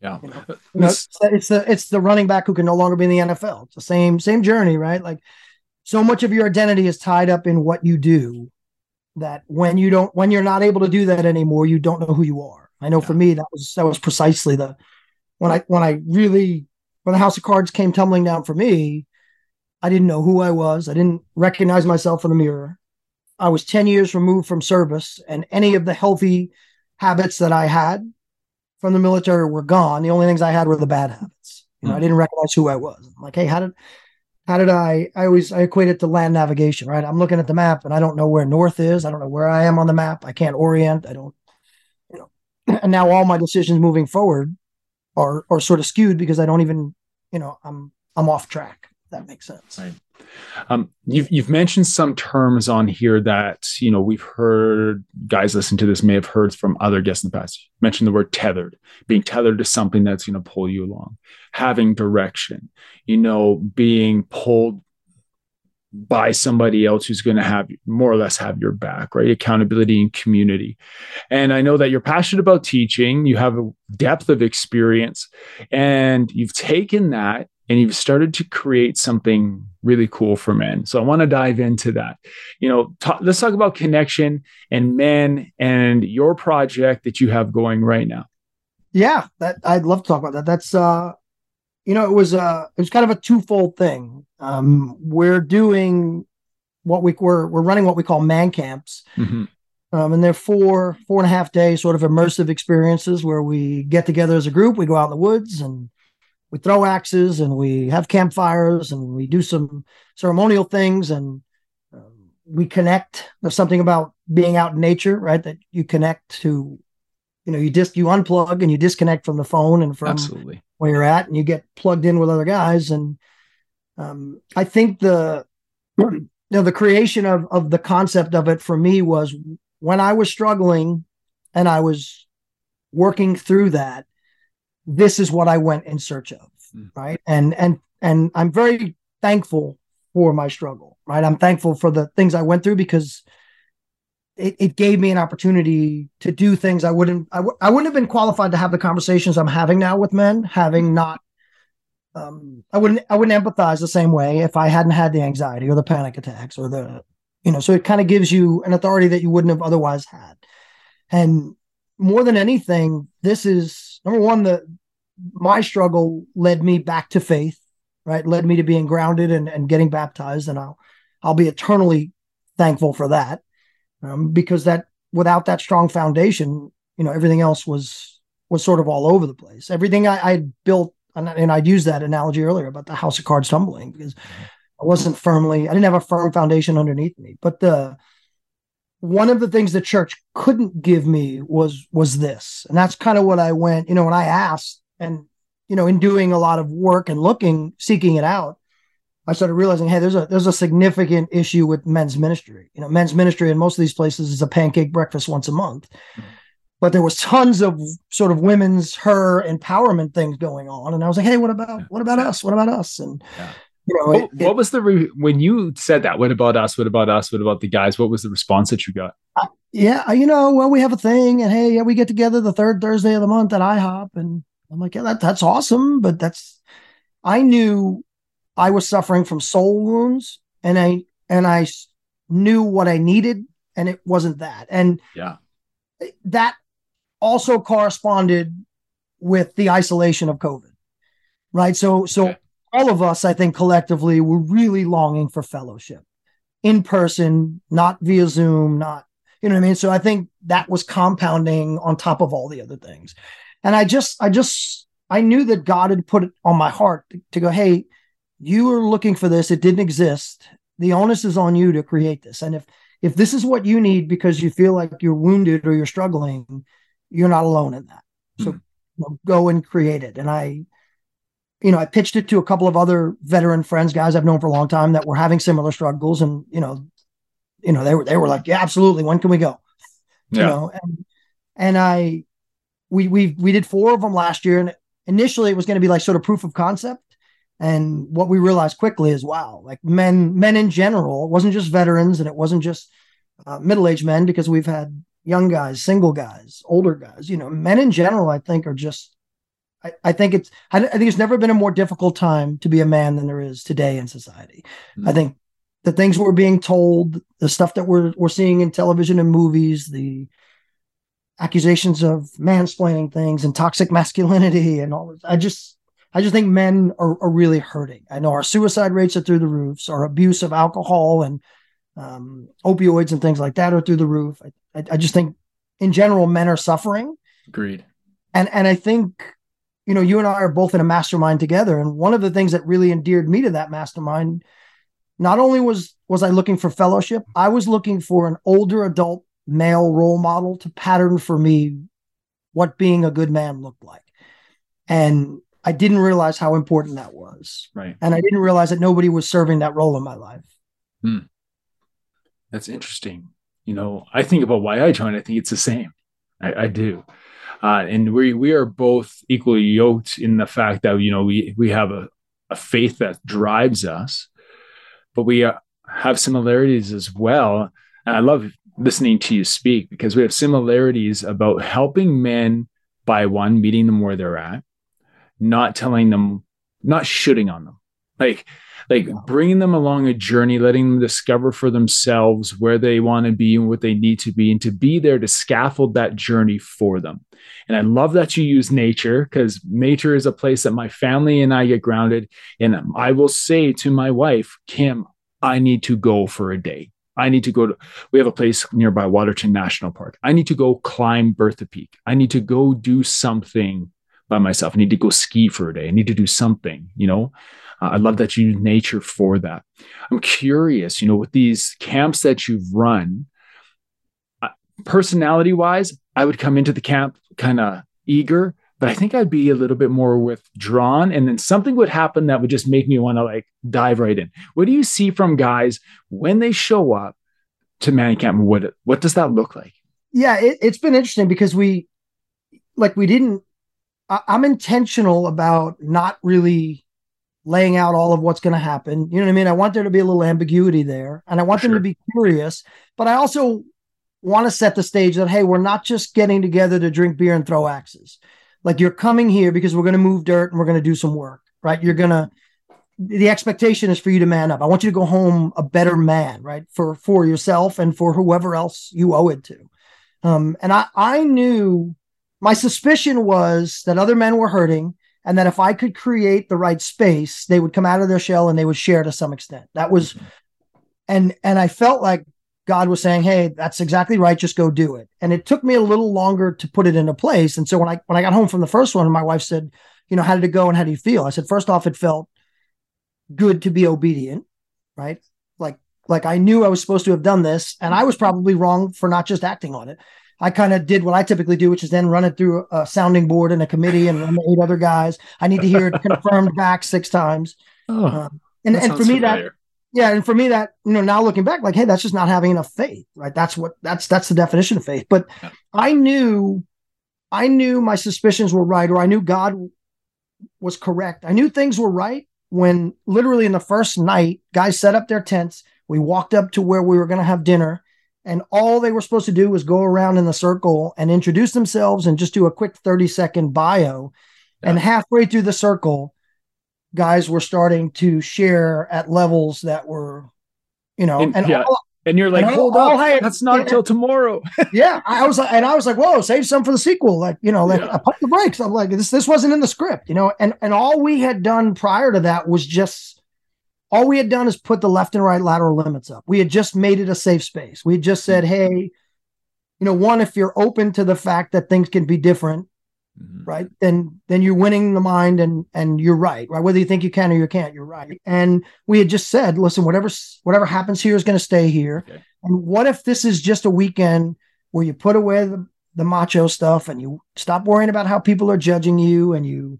Yeah, you know, you know it's, it's the it's the running back who can no longer be in the NFL. It's the same same journey, right? Like so much of your identity is tied up in what you do that when you don't when you're not able to do that anymore you don't know who you are. I know yeah. for me that was that was precisely the when i when i really when the house of cards came tumbling down for me i didn't know who i was. I didn't recognize myself in the mirror. I was 10 years removed from service and any of the healthy habits that i had from the military were gone. The only things i had were the bad habits. You know mm. i didn't recognize who i was. I'm like hey how did how did I? I always I equate it to land navigation, right? I'm looking at the map and I don't know where north is. I don't know where I am on the map. I can't orient. I don't, you know. [CLEARS THROAT] And now all my decisions moving forward are are sort of skewed because I don't even, you know, I'm I'm off track. that makes sense. Right. Um, you've you've mentioned some terms on here that you know we've heard guys listen to this may have heard from other guests in the past. You mentioned the word tethered, being tethered to something that's going to pull you along, having direction, you know, being pulled by somebody else who's going to have more or less have your back, right? Accountability and community. And I know that you're passionate about teaching, you have a depth of experience, and you've taken that and you've started to create something really cool for men. So I want to dive into that. You know, talk, let's talk about connection and men and your project that you have going right now. Yeah, that I'd love to talk about that. That's uh you know, it was uh it was kind of a twofold thing. Um we're doing what we we're we're running what we call man camps. Mm-hmm. Um, and they're four four and a half day sort of immersive experiences where we get together as a group, we go out in the woods and we throw axes and we have campfires and we do some ceremonial things and um, we connect. There's something about being out in nature, right? That you connect to, you know, you just you unplug and you disconnect from the phone and from Absolutely. where you're at, and you get plugged in with other guys. And um, I think the [CLEARS THROAT] you know the creation of of the concept of it for me was when I was struggling and I was working through that this is what I went in search of, mm. right? And and and I'm very thankful for my struggle, right? I'm thankful for the things I went through because it, it gave me an opportunity to do things I wouldn't I w- I wouldn't have been qualified to have the conversations I'm having now with men, having not um, I wouldn't I wouldn't empathize the same way if I hadn't had the anxiety or the panic attacks or the you know so it kind of gives you an authority that you wouldn't have otherwise had and more than anything this is number one, the my struggle led me back to faith, right? Led me to being grounded and, and getting baptized, and I'll I'll be eternally thankful for that, um, because that without that strong foundation, you know, everything else was was sort of all over the place. Everything I, I built, and, and I'd used that analogy earlier about the house of cards tumbling because I wasn't firmly, I didn't have a firm foundation underneath me, but the one of the things the church couldn't give me was was this and that's kind of what i went you know when i asked and you know in doing a lot of work and looking seeking it out I started realizing, hey, there's a there's a significant issue with men's ministry. You know, men's ministry in most of these places is a pancake breakfast once a month. Mm-hmm. But there was tons of sort of women's her empowerment things going on, and I was like, hey, what about what about us? What about us? And yeah. You know, what, it, what was the re- when you said that? What about us? What about us? What about the guys? What was the response that you got? Uh, yeah, you know, well, we have a thing, and hey, yeah, we get together the third Thursday of the month at IHOP, and I'm like, yeah, that, that's awesome, but that's I knew I was suffering from soul wounds and I and I knew what I needed and it wasn't that. And yeah. That also corresponded with the isolation of COVID. Right? So so okay. All of us I think collectively were really longing for fellowship in person, not via Zoom, not you know what I mean? So I think that was compounding on top of all the other things. And I just I just I knew that God had put it on my heart to, to go, hey, you were looking for this it didn't exist the onus is on you to create this and if if this is what you need because you feel like you're wounded or you're struggling you're not alone in that so mm. go and create it and i you know i pitched it to a couple of other veteran friends guys i've known for a long time that were having similar struggles and you know you know they were they were like yeah absolutely when can we go [LAUGHS] yeah. you know and and i we we we did four of them last year and initially it was going to be like sort of proof of concept and what we realized quickly is wow, like men, men in general, it wasn't just veterans and it wasn't just uh, middle-aged men because we've had young guys, single guys, older guys, you know, men in general, I think are just, I, I think it's, I, I, think it's never been a more difficult time to be a man than there is today in society. Mm-hmm. I think the things we're being told, the stuff that we're, we're seeing in television and movies, the, accusations of mansplaining things and toxic masculinity and all this. I just I just think men are, are really hurting. I know our suicide rates are through the roofs. Our abuse of alcohol and um, opioids and things like that are through the roof. I, I, I just think, in general, men are suffering. Agreed. And and I think, you know, you and I are both in a mastermind together. And one of the things that really endeared me to that mastermind, not only was was I looking for fellowship, I was looking for an older adult male role model to pattern for me what being a good man looked like. And I didn't realize how important that was. Right. And I didn't realize that nobody was serving that role in my life. Hmm. That's interesting. You know, I think about why I joined. I think it's the same. I, I do. Uh, and we we are both equally yoked in the fact that you know we we have a, a faith that drives us, but we uh, have similarities as well. And I love listening to you speak because we have similarities about helping men by one meeting them where they're at, not telling them, not shooting on them, like like bringing them along a journey, letting them discover for themselves where they want to be and what they need to be, and to be there to scaffold that journey for them. And I love that you use nature because nature is a place that my family and I get grounded. And I will say to my wife, Kim, I need to go for a day. I need to go to, we have a place nearby Waterton National Park. I need to go climb Bertha Peak. I need to go do something by myself. I need to go ski for a day. I need to do something, you know. Uh, I love that you use nature for that. I'm curious, you know, with these camps that you've run, personality wise, I would come into the camp kind of eager, but I think I'd be a little bit more withdrawn. And then something would happen that would just make me want to like dive right in. What do you see from guys when they show up to man camp? What, what does that look like? Yeah, it, it's been interesting because we, like, we didn't I, am intentional about not really laying out all of what's going to happen. You know what I mean? I want there to be a little ambiguity there and I want sure. them to be curious, but I also want to set the stage that, hey, we're not just getting together to drink beer and throw axes. Like you're coming here because we're going to move dirt and we're going to do some work, right? You're going to, the expectation is for you to man up. I want you to go home a better man, right? For, for yourself and for whoever else you owe it to. Um, and I, I knew my suspicion was that other men were hurting and that if I could create the right space, they would come out of their shell and they would share to some extent. That was, mm-hmm. and and I felt like God was saying, "Hey, that's exactly right. Just go do it." And it took me a little longer to put it into place. And so when I when I got home from the first one, my wife said, "You know, how did it go and how do you feel?" I said, first off, it felt good to be obedient, right? Like like I knew I was supposed to have done this, and I was probably wrong for not just acting on it. I kind of did what I typically do, which is then run it through a sounding board and a committee and run eight other guys. I need to hear it [LAUGHS] confirmed back six times. Oh. Um, And, and for me, familiar. that yeah, and for me, that you know, now looking back, like, hey, that's just not having enough faith, right? That's what that's that's the definition of faith. But yeah. I knew, I knew my suspicions were right, or I knew God was correct. I knew things were right when literally in the first night, guys set up their tents. We walked up to where we were going to have dinner, and all they were supposed to do was go around in the circle and introduce themselves and just do a quick 30 second bio. Yeah. And halfway through the circle, guys were starting to share at levels that were, you know, and, and yeah. all, and you're like, and hold on, that's not yeah. until tomorrow. [LAUGHS] yeah, I was like, and I was like, whoa, save some for the sequel. Like, you know, like yeah. I put the brakes. I'm like, this this wasn't in the script, you know. And and all we had done prior to that was just all we had done is put the left and right lateral limits up. We had just made it a safe space. We had just said, hey, you know, one, if you're open to the fact that things can be different, mm-hmm. right then then you're winning the mind and and you're right right whether you think you can or you can't you're right and we had just said listen whatever whatever happens here is going to stay here okay. and what if this is just a weekend where you put away the, the macho stuff and you stop worrying about how people are judging you and you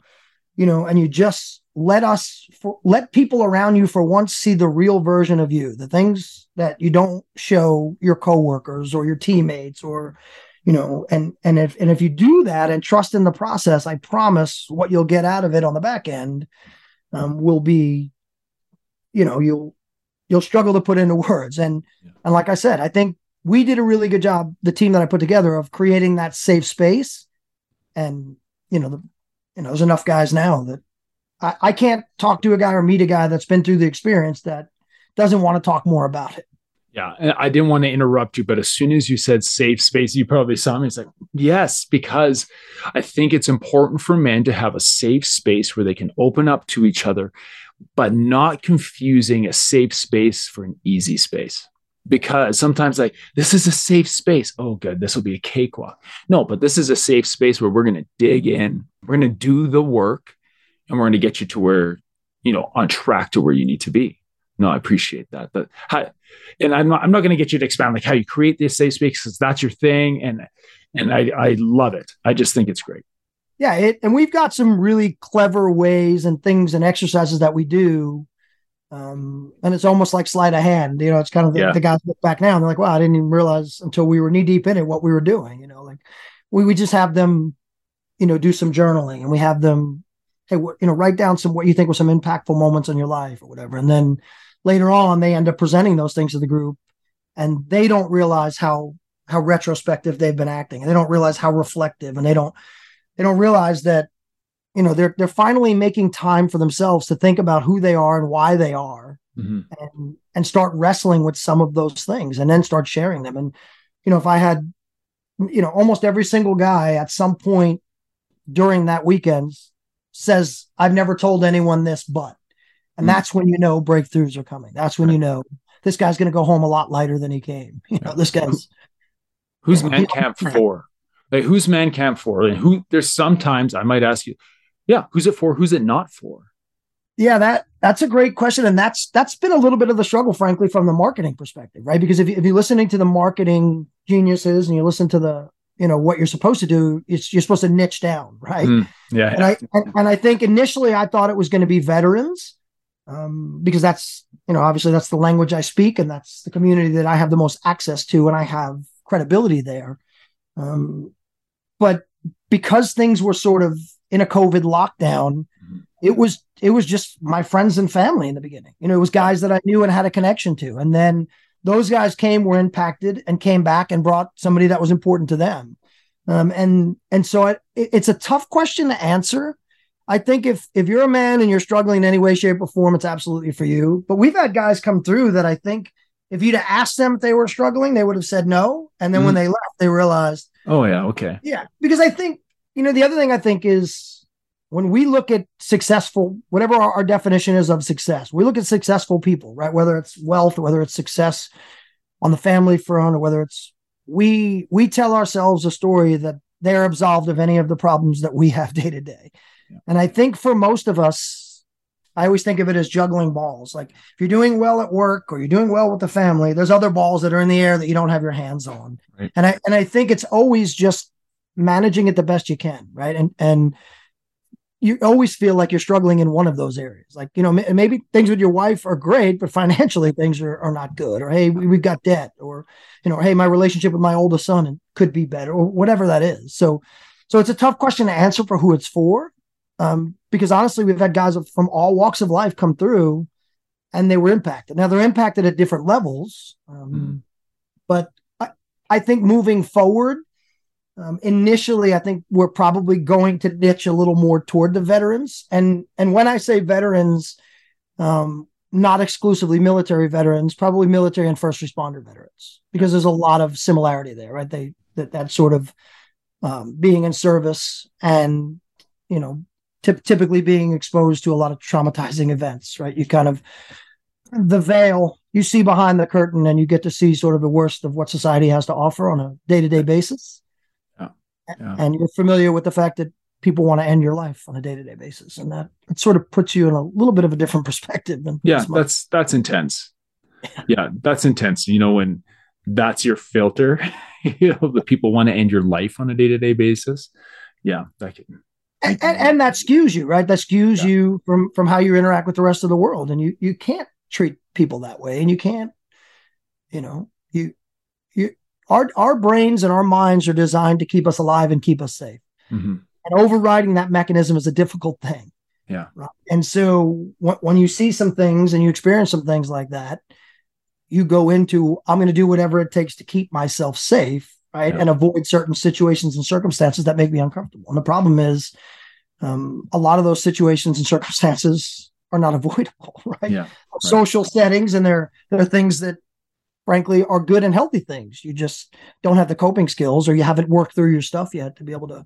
you know and you just let us for, let people around you for once see the real version of you the things that you don't show your coworkers or your teammates or you know and and if and if you do that and trust in the process i promise what you'll get out of it on the back end um, will be you know you'll you'll struggle to put into words and yeah. and like i said i think we did a really good job the team that i put together of creating that safe space and you know the you know there's enough guys now that I, I can't talk to a guy or meet a guy that's been through the experience that doesn't want to talk more about it yeah, and I didn't want to interrupt you, but as soon as you said safe space, you probably saw me. It's like, yes, because I think it's important for men to have a safe space where they can open up to each other, but not confusing a safe space for an easy space. Because sometimes, like, this is a safe space. Oh, good, this will be a cakewalk. No, but this is a safe space where we're going to dig in, we're going to do the work, and we're going to get you to where, you know, on track to where you need to be no, I appreciate that. But how, and I'm not, I'm not going to get you to expand like how you create this safe space because that's your thing, and and I I love it. I just think it's great. Yeah, it, and we've got some really clever ways and things and exercises that we do. Um, and it's almost like sleight of hand. You know, it's kind of the, yeah. the guys look back now and they're like, "Wow, I didn't even realize until we were knee deep in it what we were doing." You know, like we we just have them, you know, do some journaling and we have them, hey, you know, write down some what you think were some impactful moments in your life or whatever, and then later on they end up presenting those things to the group and they don't realize how how retrospective they've been acting and they don't realize how reflective and they don't they don't realize that you know they're they're finally making time for themselves to think about who they are and why they are mm-hmm. and and start wrestling with some of those things and then start sharing them and you know if i had you know almost every single guy at some point during that weekend says i've never told anyone this but and mm that's when you know breakthroughs are coming. That's when you know this guy's going to go home a lot lighter than he came. [LAUGHS] You know, this guy's who's you know, man camp for? Like who's man camp for? And who there's sometimes I might ask you, yeah, who's it for? Who's it not for? Yeah, that that's a great question, and that's that's been a little bit of the struggle, frankly, from the marketing perspective, right? Because if you, if you're listening to the marketing geniuses and you listen to the you know what you're supposed to do, it's you're supposed to niche down, right? Mm, yeah, and I and, and I think initially I thought it was going to be veterans, um, because that's you know obviously that's the language I speak and that's the community that I have the most access to and I have credibility there. Um, but because things were sort of in a COVID lockdown, it was it was just my friends and family in the beginning. You know, it was guys that I knew and had a connection to, and then those guys came, were impacted, and came back and brought somebody that was important to them. Um, and and so it, it's a tough question to answer I think if if you're a man and you're struggling in any way, shape, or form, it's absolutely for you. But we've had guys come through that I think if you'd have asked them if they were struggling, they would have said no. And then mm when mm-hmm. they left, they realized, oh yeah, okay, yeah. Because I think you know the other thing I think is when we look at successful, whatever our, our definition is of success, we look at successful people, right? Whether it's wealth, whether it's success on the family front, or whether it's we we tell ourselves a story that they're absolved of any of the problems that we have [LAUGHS] day to day. And I think for most of us, I always think of it as juggling balls. Like if you're doing well at work or you're doing well with the family, there's other balls that are in the air that you don't have your hands on. Right. And I and I think it's always just managing it the best you can, right? And and you always feel like you're struggling in one of those areas. Like, you know, maybe things with your wife are great, but financially [LAUGHS] things are, are not good. Or, hey, we, have got debt. Or, you know, hey, my relationship with my oldest son could be better, or whatever that is. So, so it's a tough question to answer for who it's for. Um, because honestly, we've had guys from all walks of life come through and they were impacted. Now they're impacted at different levels. Um, mm. But I, I think moving forward, um, initially, I think we're probably going to niche a little more toward the veterans, and and when I say veterans, um, not exclusively military veterans, probably military and first responder veterans, because there's a lot of similarity there, right? They that that sort of um, being in service and you know t- typically being exposed to a lot of traumatizing events, right? You kind of the veil you see behind the curtain, and you get to see sort of the worst of what society has to offer on a day to day basis yeah. and you're familiar with the fact that people want to end your life on a day-to-day basis and that it sort of puts you in a little bit of a different perspective than yeah that's that's intense yeah. that's intense you know when that's your filter [LAUGHS] you know the people want to end your life on a day-to-day basis yeah that can and, and, and, that skews you right that skews yeah. you from from how you interact with the rest of the world and you you can't treat people that way and you can't you know you you our our brains and our minds are designed to keep us alive and keep us safe. Mm-hmm. And overriding that mechanism is a difficult thing. Yeah. Right? And so when, when you see some things and you experience some things like that, you go into I'm going to do whatever it takes to keep myself safe, right, yeah. and avoid certain situations and circumstances that make me uncomfortable. And the problem is, um, a lot of those situations and circumstances are not [LAUGHS] avoidable, right? Yeah, right. Social settings and they're they're things that frankly are good and healthy things. You just don't have the coping skills or you haven't worked through your stuff yet to be able to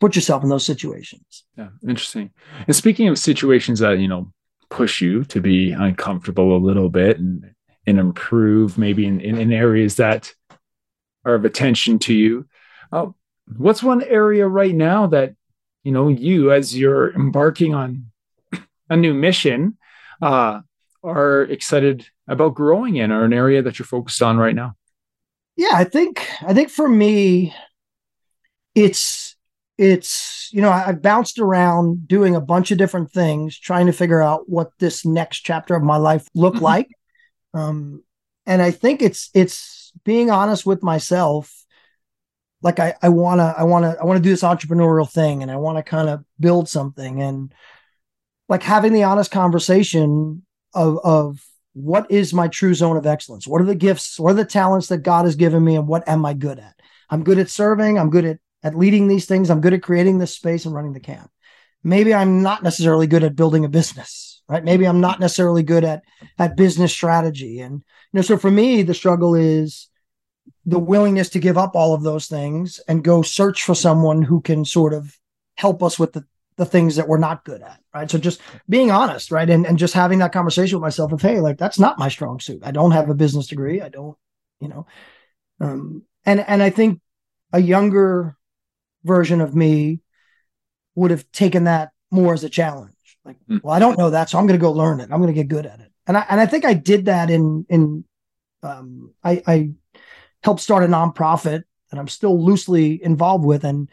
put yourself in those situations. Yeah, interesting. And speaking of situations that, you know, push you to be uncomfortable a little bit and and improve maybe in, in, in areas that are of attention to you. Uh, what's one area right now that you know you as you're embarking on a new mission uh, are excited about growing in or an area that you're focused on right now? Yeah, I think I think for me, it's it's you know I've bounced around doing a bunch of different things, trying to figure out what this next chapter of my life look mm-hmm. like. Um, and I think it's it's being honest with myself. Like I I wanna I wanna I wanna do this entrepreneurial thing, and I want to kind of build something, and like having the honest conversation of of what is my true zone of excellence? What are the gifts? What are the talents that God has given me? And what am I good at? I'm good at serving. I'm good at, at leading these things. I'm good at creating this space and running the camp. Maybe I'm not necessarily good at building a business, right? Maybe I'm not necessarily good at, at business strategy. And, you know, so for me, the struggle is the willingness to give up all of those things and go search for someone who can sort of help us with the, the things that we're not good at. Right. So just being honest, right. And, and just having that conversation with myself of, hey, like that's not my strong suit. I don't have a business degree. I don't, you know. Um, and and I think a younger version of me would have taken that more as a challenge. Like, mm. well, I don't know that, so I'm gonna go learn it. I'm gonna get good at it. And I and I think I did that in in um I, I helped start a nonprofit that I'm still loosely involved with. And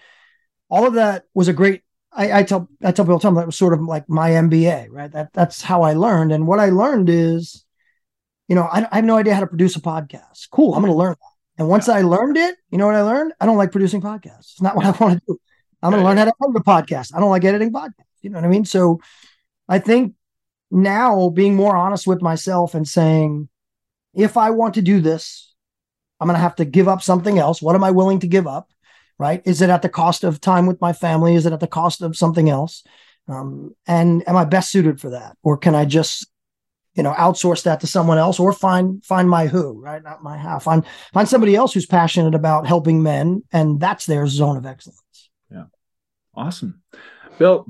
all of that was a great I, I, tell I tell people all the time that was sort of like my MBA, right? That that's how I learned. And what I learned is, you know, I, I have no idea how to produce a podcast. Cool, I'm going to learn that. And once yeah. I learned it, you know what I learned? I don't like producing podcasts. It's not what I want to do. I'm going to learn how to edit a podcast. I don't like editing podcasts. You know what I mean? So I think now being more honest with myself and saying, if I want to do this, I'm going to have to give up something else. What am I willing to give up? Right? Is it at the cost of time with my family? Is it at the cost of something else? Um, and am I best suited for that, or can I just, you know, outsource that to someone else, or find find my who, right? Not my how. Find find somebody else who's passionate about helping men, and that's their zone of excellence. Yeah, awesome, Bill.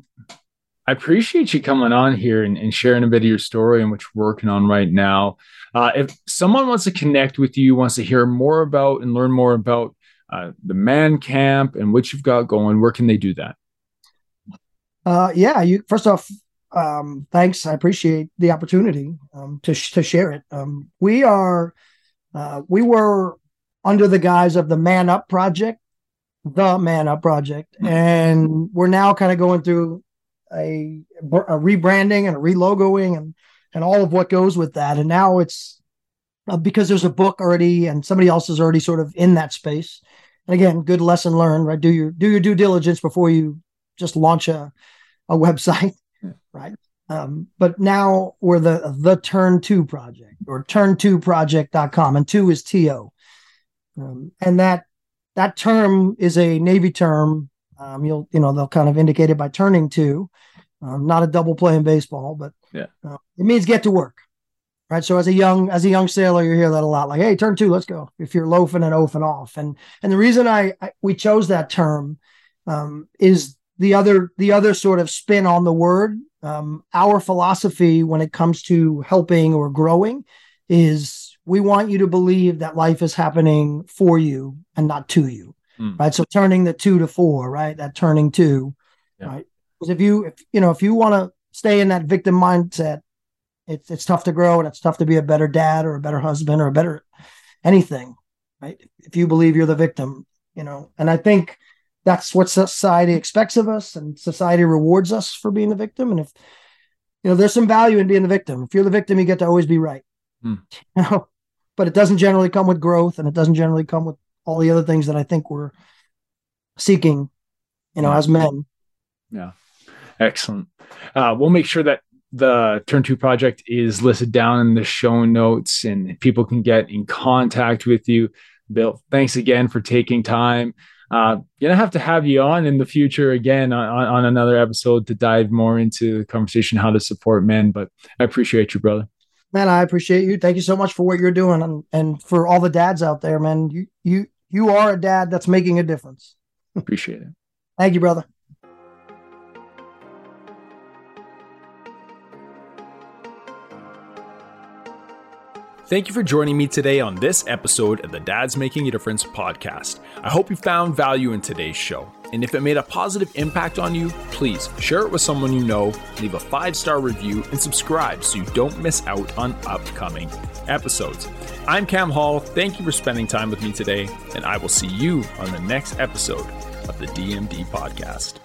I appreciate you coming on here and, and, sharing a bit of your story and what you're working on right now. Uh, if someone wants to connect with you, wants to hear more about and learn more about uh, the man camp and what you've got going, where can they do that? Uh, yeah, you first off, um, thanks. I appreciate the opportunity um, to sh- to share it. Um, we are uh, we were under the guise of the Man Up Project, the Man Up Project, and we're now kind of going through a, a rebranding and a relogoing and and all of what goes with that. And now it's uh, because there's a book already and somebody else is already sort of in that space. And again, good lesson learned, right? Do your do your due diligence before you just launch a a [LAUGHS] website, right? Um, but now we're the the Turn Two project or Turn2project.com, and two is to, um, and that that term is a Navy term. Um, you'll you know they'll kind of indicate it by turning to, um, not a double play in baseball, but yeah, uh, it means get to work, right? So as a young as a young sailor, you hear that a lot, like hey, turn two, let's go. If you're loafing and oafing off, and and the reason I, I we chose that term um, is the other the other sort of spin on the word um, our philosophy when it comes to helping or growing is we want you to believe that life is happening for you and not to you mm. right so turning the two to four right that turning two yeah. right because if you if you know if you want to stay in that victim mindset it's it's tough to grow and it's tough to be a better dad or a better husband or a better anything right? If you believe you're the victim you know and i think that's what society expects of us and society rewards us for being the victim. And if you know there's some value in being the victim. If you're the victim you get to always be right. Hmm. [LAUGHS] you know but it doesn't generally come with growth and it doesn't generally come with all the other things that i think we're seeking you know as men. Yeah. Excellent. Uh, we'll make sure that the turn two project is listed down in the show notes and people can get in contact with you bill thanks again for taking time uh, gonna have to have you on in the future again on, on another episode to dive more into the conversation how to support men. But I appreciate you, brother. Man, I appreciate you. Thank you so much for what you're doing, and and for all the dads out there, man. You you you are a dad that's making a difference. Appreciate it. Thank you, brother. Thank you for joining me today on this episode of the Dad's Making a Difference podcast. I hope you found value in today's show. And if it made a positive impact on you, please share it with someone you know, leave a five star review, and subscribe so you don't miss out on upcoming episodes. I'm Cam Hall. Thank you for spending time with me today, and I will see you on the next episode of the DMD podcast.